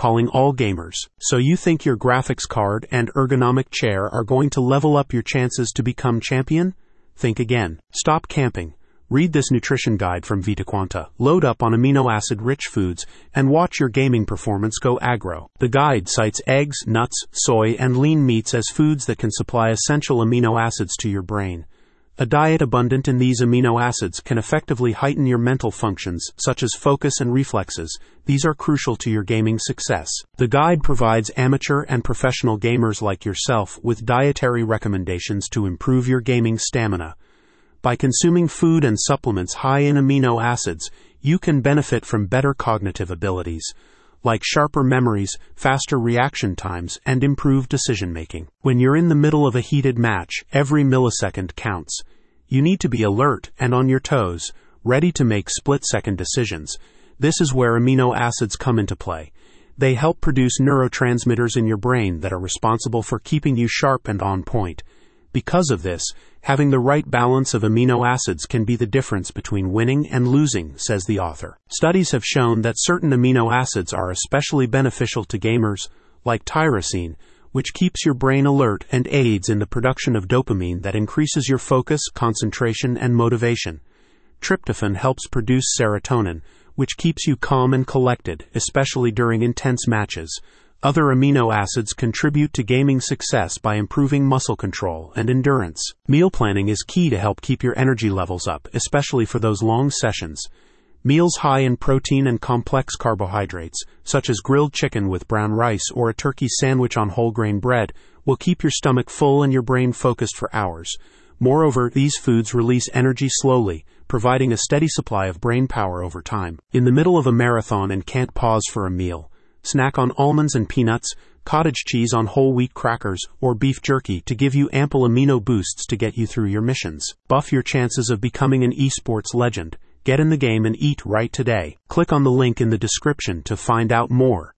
calling all gamers. So you think your graphics card and ergonomic chair are going to level up your chances to become champion? Think again. Stop camping. Read this nutrition guide from VitaQuanta. Load up on amino acid rich foods and watch your gaming performance go aggro. The guide cites eggs, nuts, soy, and lean meats as foods that can supply essential amino acids to your brain. A diet abundant in these amino acids can effectively heighten your mental functions, such as focus and reflexes. These are crucial to your gaming success. The guide provides amateur and professional gamers like yourself with dietary recommendations to improve your gaming stamina. By consuming food and supplements high in amino acids, you can benefit from better cognitive abilities, like sharper memories, faster reaction times, and improved decision making. When you're in the middle of a heated match, every millisecond counts. You need to be alert and on your toes, ready to make split second decisions. This is where amino acids come into play. They help produce neurotransmitters in your brain that are responsible for keeping you sharp and on point. Because of this, having the right balance of amino acids can be the difference between winning and losing, says the author. Studies have shown that certain amino acids are especially beneficial to gamers, like tyrosine, which keeps your brain alert and aids in the production of dopamine that increases your focus, concentration, and motivation. Tryptophan helps produce serotonin, which keeps you calm and collected, especially during intense matches. Other amino acids contribute to gaming success by improving muscle control and endurance. Meal planning is key to help keep your energy levels up, especially for those long sessions. Meals high in protein and complex carbohydrates, such as grilled chicken with brown rice or a turkey sandwich on whole grain bread, will keep your stomach full and your brain focused for hours. Moreover, these foods release energy slowly, providing a steady supply of brain power over time. In the middle of a marathon and can't pause for a meal, Snack on almonds and peanuts, cottage cheese on whole wheat crackers, or beef jerky to give you ample amino boosts to get you through your missions. Buff your chances of becoming an esports legend. Get in the game and eat right today. Click on the link in the description to find out more.